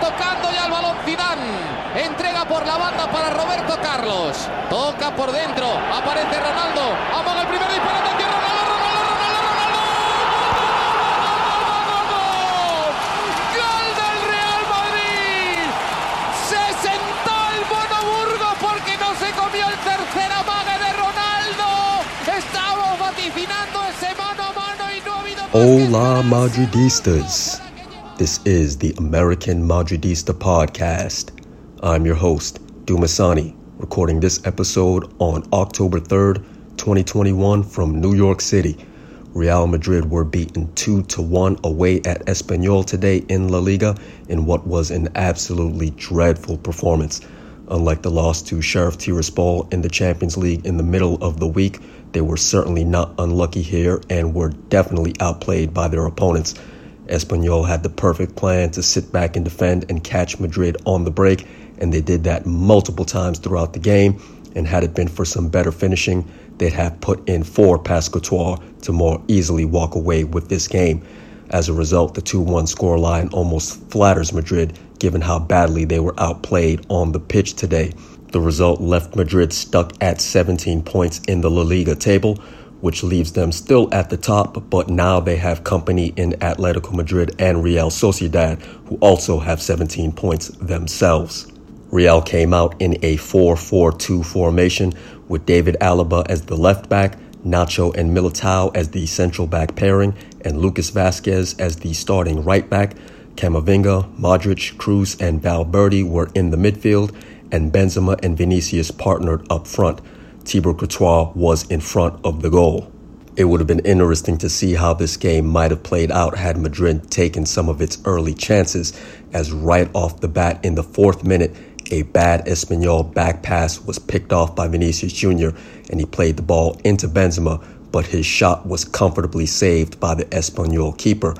tocando ya el balón Zidane. Entrega por la banda para Roberto Carlos. Toca por dentro. Aparece Ronaldo. Amaga el primer disparo. Atención, Ronaldo. Olá, madridistas! This is the American Madridista podcast. I'm your host, Dumisani, recording this episode on October 3rd, 2021 from New York City. Real Madrid were beaten 2 to 1 away at Espanyol today in La Liga in what was an absolutely dreadful performance. Unlike the loss to Sheriff Tiraspol in the Champions League in the middle of the week, they were certainly not unlucky here and were definitely outplayed by their opponents. Espanyol had the perfect plan to sit back and defend and catch Madrid on the break, and they did that multiple times throughout the game. And had it been for some better finishing, they'd have put in four past to more easily walk away with this game. As a result, the 2 1 scoreline almost flatters Madrid given how badly they were outplayed on the pitch today. The result left Madrid stuck at 17 points in the La Liga table, which leaves them still at the top, but now they have company in Atletico Madrid and Real Sociedad, who also have 17 points themselves. Real came out in a 4 4 2 formation with David Alaba as the left back, Nacho and Militao as the central back pairing, and Lucas Vazquez as the starting right back. Camavinga, Modric, Kroos, and Valverde were in the midfield, and Benzema and Vinicius partnered up front. Thibaut Courtois was in front of the goal. It would have been interesting to see how this game might have played out had Madrid taken some of its early chances, as right off the bat in the fourth minute, a bad Espanyol back pass was picked off by Vinicius Jr., and he played the ball into Benzema, but his shot was comfortably saved by the Espanyol keeper.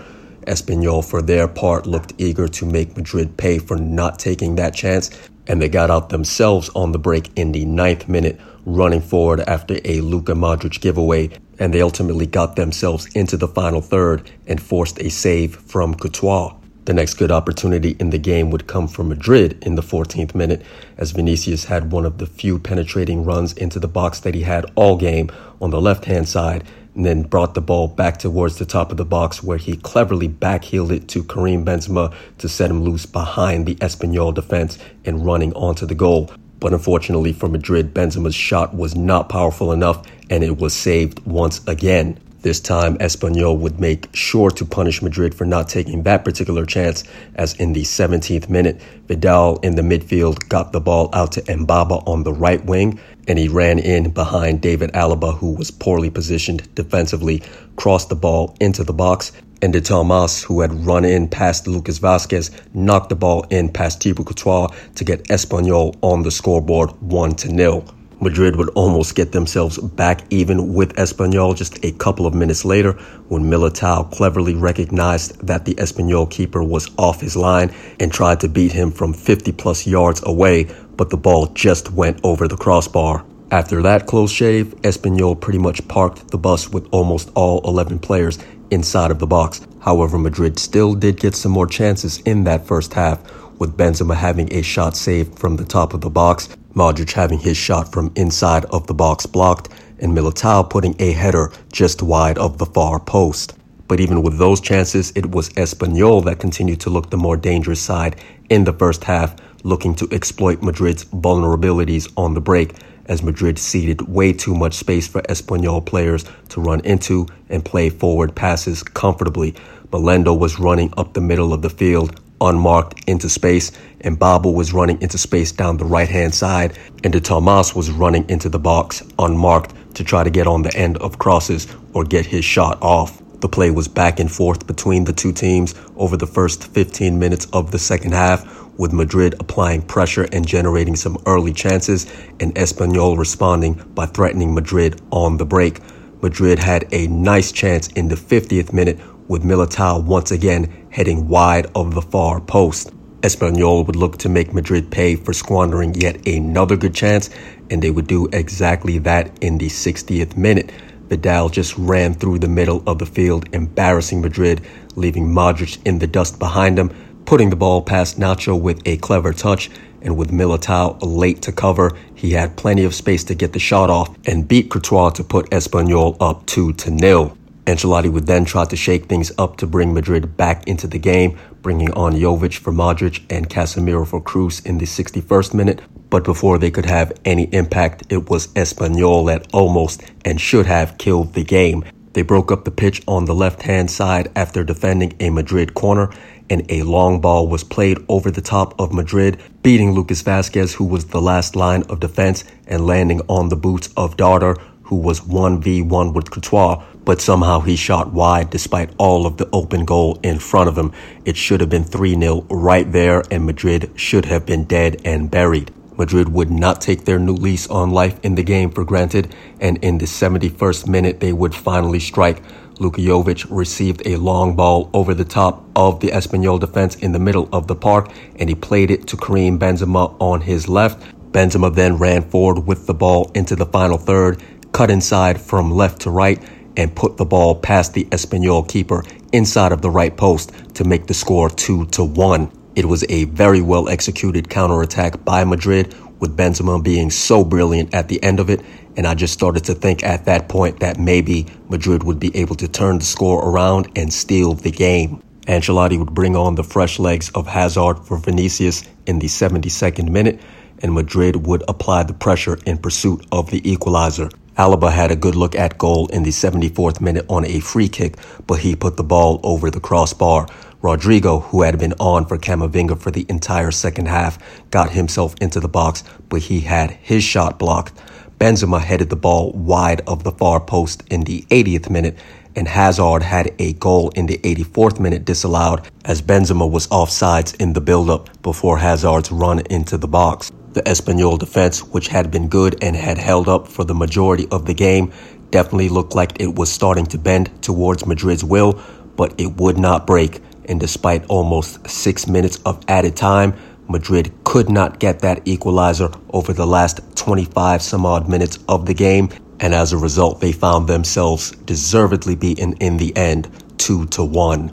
Espanyol, for their part, looked eager to make Madrid pay for not taking that chance, and they got out themselves on the break in the ninth minute, running forward after a Luka Modric giveaway, and they ultimately got themselves into the final third and forced a save from Courtois. The next good opportunity in the game would come from Madrid in the 14th minute, as Vinicius had one of the few penetrating runs into the box that he had all game on the left hand side, and then brought the ball back towards the top of the box where he cleverly backheeled it to Karim Benzema to set him loose behind the Espanyol defense and running onto the goal. But unfortunately for Madrid, Benzema's shot was not powerful enough and it was saved once again. This time, Espanyol would make sure to punish Madrid for not taking that particular chance, as in the 17th minute, Vidal in the midfield got the ball out to Embarba on the right wing, and he ran in behind David Alaba, who was poorly positioned defensively, crossed the ball into the box, and De Tomas, who had run in past Lucas Vazquez, knocked the ball in past Thibaut Courtois to get Espanyol on the scoreboard 1 to 0. Madrid would almost get themselves back even with Espanyol just a couple of minutes later when Militao cleverly recognized that the Espanyol keeper was off his line and tried to beat him from 50 plus yards away, but the ball just went over the crossbar. After that close shave, Espanyol pretty much parked the bus with almost all 11 players inside of the box. However, Madrid still did get some more chances in that first half, with Benzema having a shot saved from the top of the box, Modric having his shot from inside of the box blocked, and Militao putting a header just wide of the far post. But even with those chances, it was Espanyol that continued to look the more dangerous side in the first half, looking to exploit Madrid's vulnerabilities on the break, as Madrid ceded way too much space for Espanyol players to run into and play forward passes comfortably. Melendo was running up the middle of the field, unmarked into space, and Babel was running into space down the right hand side, and De Tomas was running into the box unmarked to try to get on the end of crosses or get his shot off. The play was back and forth between the two teams over the first 15 minutes of the second half, with Madrid applying pressure and generating some early chances, and Espanyol responding by threatening Madrid on the break. Madrid had a nice chance in the 50th minute with Militao once again heading wide of the far post. Espanyol would look to make Madrid pay for squandering yet another good chance, and they would do exactly that in the 60th minute. Vidal just ran through the middle of the field, embarrassing Madrid, leaving Modric in the dust behind him. Putting the ball past Nacho with a clever touch. And with Militao late to cover, he had plenty of space to get the shot off and beat Courtois to put Espanyol up 2 to nil. Ancelotti would then try to shake things up to bring Madrid back into the game, bringing on Jovic for Modric and Casemiro for Kroos in the 61st minute. But before they could have any impact, it was Espanyol that almost and should have killed the game. They broke up the pitch on the left hand side after defending a Madrid corner, and a long ball was played over the top of Madrid, beating Lucas Vazquez, who was the last line of defense, and landing on the boots of Darder, who was 1v1 with Courtois, but somehow he shot wide despite all of the open goal in front of him. It should have been 3 0 right there, and Madrid should have been dead and buried. Madrid would not take their new lease on life in the game for granted, and in the 71st minute, they would finally strike. Luka Jovic received a long ball over the top of the Espanyol defense in the middle of the park, and he played it to Karim Benzema on his left. Benzema then ran forward with the ball into the final third, cut inside from left to right, and put the ball past the Espanyol keeper inside of the right post to make the score 2 to 1. It was a very well executed counterattack by Madrid, with Benzema being so brilliant at the end of it. And I just started to think at that point that maybe Madrid would be able to turn the score around and steal the game. Ancelotti would bring on the fresh legs of Hazard for Vinicius in the 72nd minute, and Madrid would apply the pressure in pursuit of the equalizer. Alaba had a good look at goal in the 74th minute on a free kick, but he put the ball over the crossbar. Rodrygo, who had been on for Camavinga for the entire second half, got himself into the box, but he had his shot blocked. Benzema headed the ball wide of the far post in the 80th minute, and Hazard had a goal in the 84th minute disallowed as Benzema was offsides in the build-up before Hazard's run into the box. The Espanyol defense, which had been good and had held up for the majority of the game, definitely looked like it was starting to bend towards Madrid's will, but it would not break and despite almost six minutes of added time, Madrid could not get that equalizer over the last 25 some odd minutes of the game, and as a result, they found themselves deservedly beaten in the end, 2 to 1.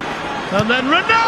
And then Ronaldo!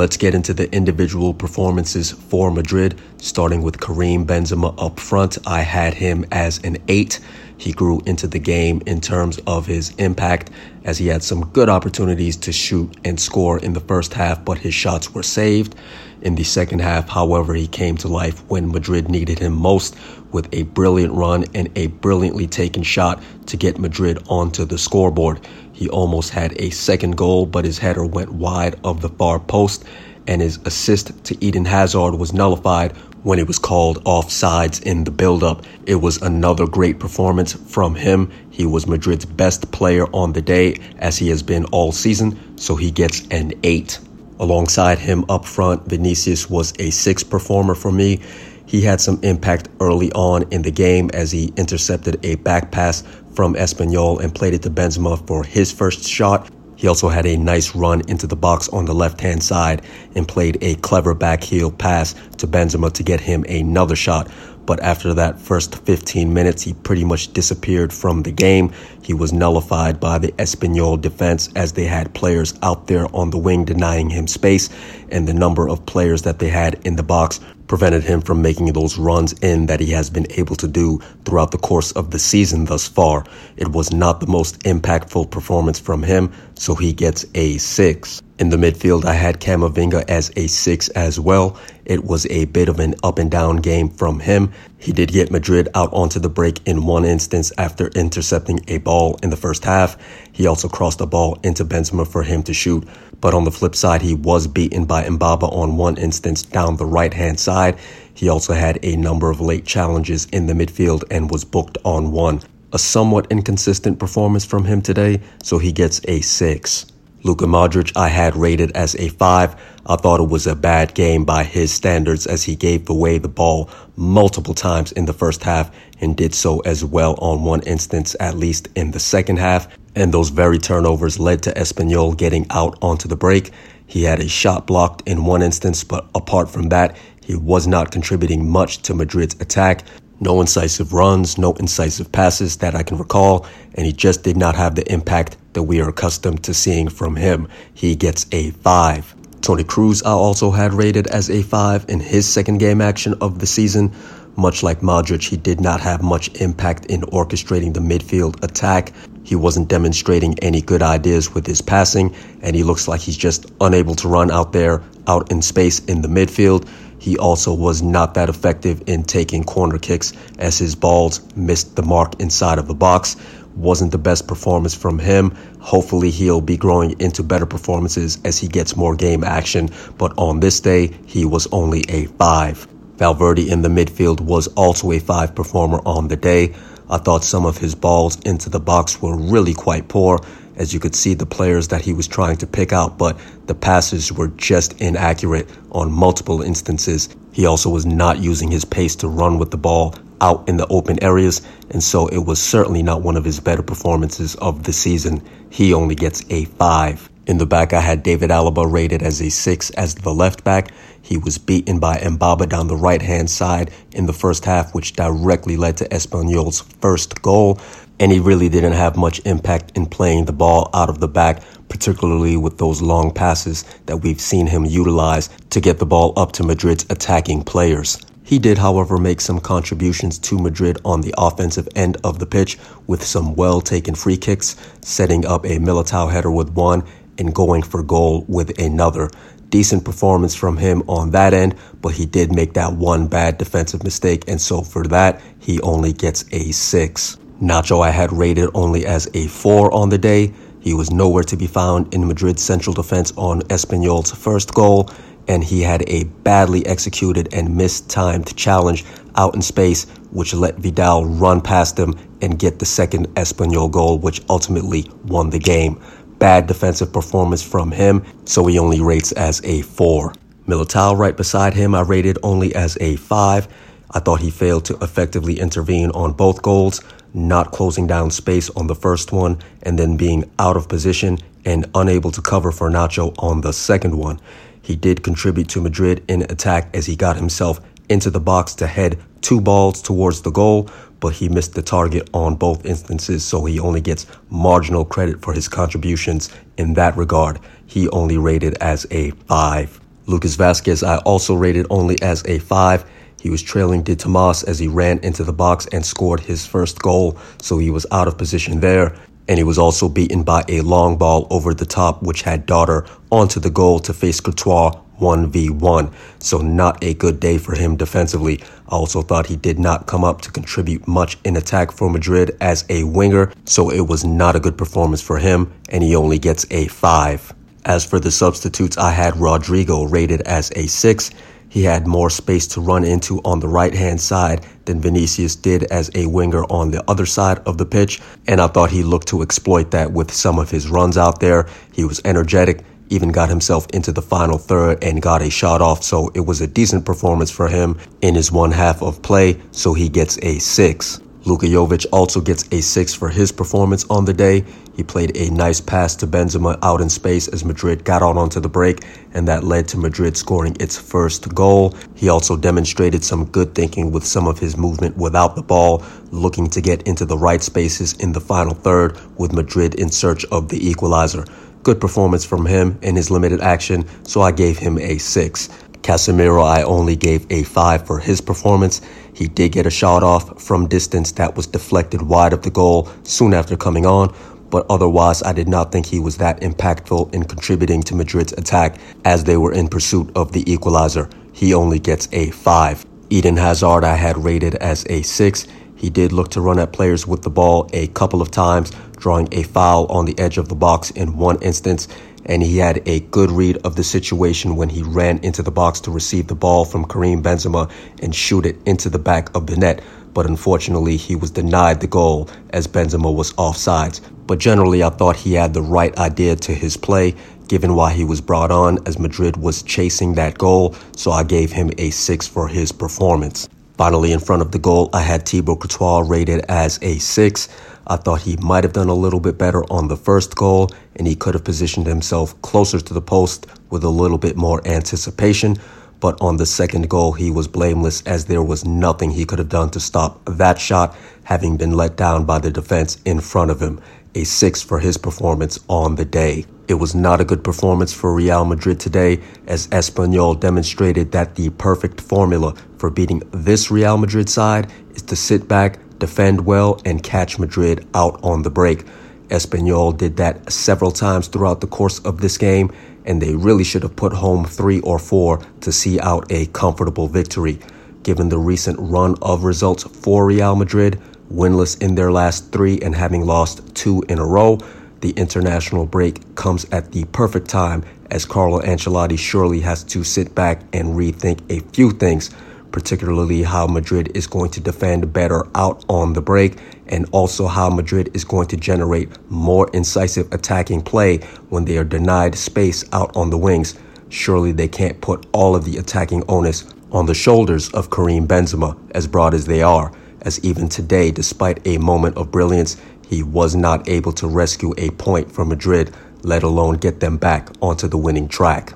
Let's get into the individual performances for Madrid, starting with Karim Benzema up front. I had him as an 8. He grew into the game in terms of his impact as he had some good opportunities to shoot and score in the first half, but his shots were saved. In the second half, however, he came to life when Madrid needed him most with a brilliant run and a brilliantly taken shot to get Madrid onto the scoreboard. He almost had a second goal, but his header went wide of the far post, and his assist to Eden Hazard was nullified when it was called offsides in the build-up. It was another great performance from him. He was Madrid's best player on the day, as he has been all season, so he gets an 8. Alongside him up front, Vinicius was a 6 performer for me. He had some impact early on in the game as he intercepted a back pass from Espanyol and played it to Benzema for his first shot. He also had a nice run into the box on the left hand side and played a clever back heel pass to Benzema to get him another shot. But after that first 15 minutes, he pretty much disappeared from the game. He was nullified by the Espanyol defense as they had players out there on the wing denying him space, and the number of players that they had in the box prevented him from making those runs in that he has been able to do throughout the course of the season thus far. It was not the most impactful performance from him, so he gets a 6. In the midfield, I had Camavinga as a 6 as well. It was a bit of an up and down game from him. He did get Madrid out onto the break in one instance after intercepting a ball in the first half. He also crossed the ball into Benzema for him to shoot. But on the flip side, he was beaten by Embarba on one instance down the right hand side. He also had a number of late challenges in the midfield and was booked on one. A somewhat inconsistent performance from him today, so he gets a 6. Luka Modric I had rated as a 5. I thought it was a bad game by his standards as he gave away the ball multiple times in the first half and did so as well on one instance, at least in the second half. And those very turnovers led to Espanyol getting out onto the break. He had a shot blocked in one instance, but apart from that, he was not contributing much to Madrid's attack. No incisive runs, no incisive passes that I can recall, and he just did not have the impact that we are accustomed to seeing from him. He gets a 5. Toni Kroos I also had rated as a 5 in his second game action of the season. Much like Modric, he did not have much impact in orchestrating the midfield attack. He wasn't demonstrating any good ideas with his passing, and he looks like he's just unable to run out there, out in space in the midfield. He also was not that effective in taking corner kicks as his balls missed the mark inside of the box. Wasn't the best performance from him. Hopefully, he'll be growing into better performances as he gets more game action. But on this day, he was only a 5. Valverde in the midfield was also a 5 performer on the day. I thought some of his balls into the box were really quite poor as you could see the players that he was trying to pick out, but the passes were just inaccurate on multiple instances. He also was not using his pace to run with the ball out in the open areas, and so it was certainly not one of his better performances of the season. He only gets a 5. In the back, I had David Alaba rated as a 6 as the left back. He was beaten by Embarba down the right hand side in the first half, which directly led to Espanyol's first goal and he really didn't have much impact in playing the ball out of the back, particularly with those long passes that we've seen him utilize to get the ball up to Madrid's attacking players. He did, however, make some contributions to Madrid on the offensive end of the pitch with some well taken free kicks, setting up a Militao header with one and going for goal with another. Decent performance from him on that end, but he did make that one bad defensive mistake, and so for that, he only gets a six. Nacho I had rated only as a 4 on the day. He was nowhere to be found in Madrid's central defense on Espanyol's first goal, and he had a badly executed and mistimed challenge out in space, which let Vidal run past him and get the second Espanyol goal, which ultimately won the game. Bad defensive performance from him, so he only rates as a 4. Militao right beside him, I rated only as a 5. I thought he failed to effectively intervene on both goals not closing down space on the first one, and then being out of position and unable to cover for Nacho on the second one. He did contribute to Madrid in attack as he got himself into the box to head two balls towards the goal, but he missed the target on both instances, so he only gets marginal credit for his contributions in that regard. He only rated as a 5. Lucas Vazquez, I also rated only as a 5 he was trailing De Tomas as he ran into the box and scored his first goal, so he was out of position there. And he was also beaten by a long ball over the top, which had Darder onto the goal to face Courtois 1v1. So, not a good day for him defensively. I also thought he did not come up to contribute much in attack for Madrid as a winger, so it was not a good performance for him, and he only gets a 5. As for the substitutes, I had Rodrygo rated as a 6. He had more space to run into on the right hand side than Vinicius did as a winger on the other side of the pitch, and I thought he looked to exploit that with some of his runs out there. He was energetic, even got himself into the final third and got a shot off, so it was a decent performance for him in his one half of play, so he gets a 6. Luka Jovic also gets a 6 for his performance on the day. He played a nice pass to Benzema out in space as Madrid got out onto the break, and that led to Madrid scoring its first goal. He also demonstrated some good thinking with some of his movement without the ball, looking to get into the right spaces in the final third, with Madrid in search of the equalizer. Good performance from him in his limited action, so I gave him a 6. Casemiro, I only gave a 5 for his performance. He did get a shot off from distance that was deflected wide of the goal soon after coming on, but otherwise, I did not think he was that impactful in contributing to Madrid's attack as they were in pursuit of the equalizer. He only gets a 5. Eden Hazard, I had rated as a 6. He did look to run at players with the ball a couple of times, drawing a foul on the edge of the box in one instance and he had a good read of the situation when he ran into the box to receive the ball from Karim Benzema and shoot it into the back of the net. But unfortunately, he was denied the goal as Benzema was offsides. But generally, I thought he had the right idea to his play, given why he was brought on as Madrid was chasing that goal. So I gave him a 6 for his performance. Finally, in front of the goal, I had Thibaut Courtois rated as a 6. I thought he might have done a little bit better on the first goal, and he could have positioned himself closer to the post with a little bit more anticipation. but on the second goal, he was blameless as there was nothing he could have done to stop that shot, having been let down by the defense in front of him. A six for his performance on the day. It was not a good performance for Real Madrid today, as Espanyol demonstrated that the perfect formula for beating this Real Madrid side is to sit back, defend well, and catch Madrid out on the break. Espanyol did that several times throughout the course of this game, and they really should have put home three or four to see out a comfortable victory. Given the recent run of results for Real Madrid, winless in their last three and having lost two in a row, the international break comes at the perfect time as Carlo Ancelotti surely has to sit back and rethink a few things particularly how Madrid is going to defend better out on the break, and also how Madrid is going to generate more incisive attacking play when they are denied space out on the wings. Surely they can't put all of the attacking onus on the shoulders of Karim Benzema, as broad as they are, as even today, despite a moment of brilliance, he was not able to rescue a point for Madrid, let alone get them back onto the winning track.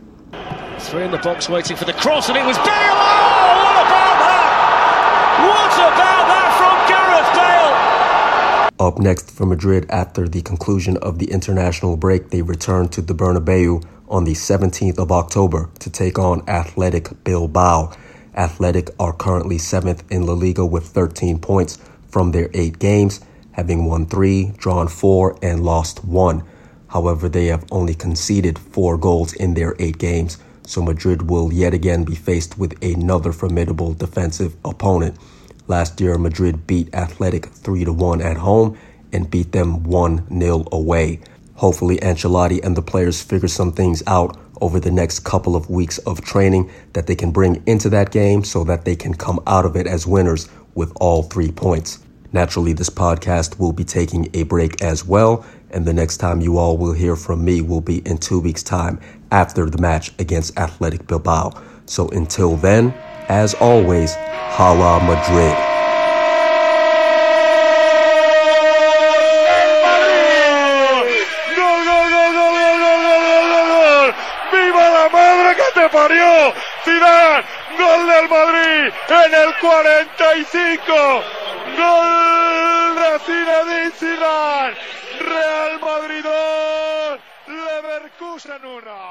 Three in the box waiting for the cross, and it was Bale! What about that from Gareth Bale? Up next for Madrid after the conclusion of the international break, they return to the Bernabeu on the 17th of October to take on Athletic Bilbao. Athletic are currently seventh in La Liga with 13 points from their eight games, having won three, drawn four, and lost one. However, they have only conceded four goals in their eight games, so Madrid will yet again be faced with another formidable defensive opponent. Last year, Madrid beat Athletic 3 1 at home and beat them 1 0 away. Hopefully, Ancelotti and the players figure some things out over the next couple of weeks of training that they can bring into that game so that they can come out of it as winners with all three points. Naturally, this podcast will be taking a break as well, and the next time you all will hear from me will be in two weeks' time after the match against Athletic Bilbao. So until then, as always, Hala Madrid. ¡Gol! No, no, no, no, no, no, no. ¡Viva la madre que te parió! Zidane, gol del Madrid en el 45. Gol de Zinedine Zidane. Real Madrid 2, Leverkusen 1.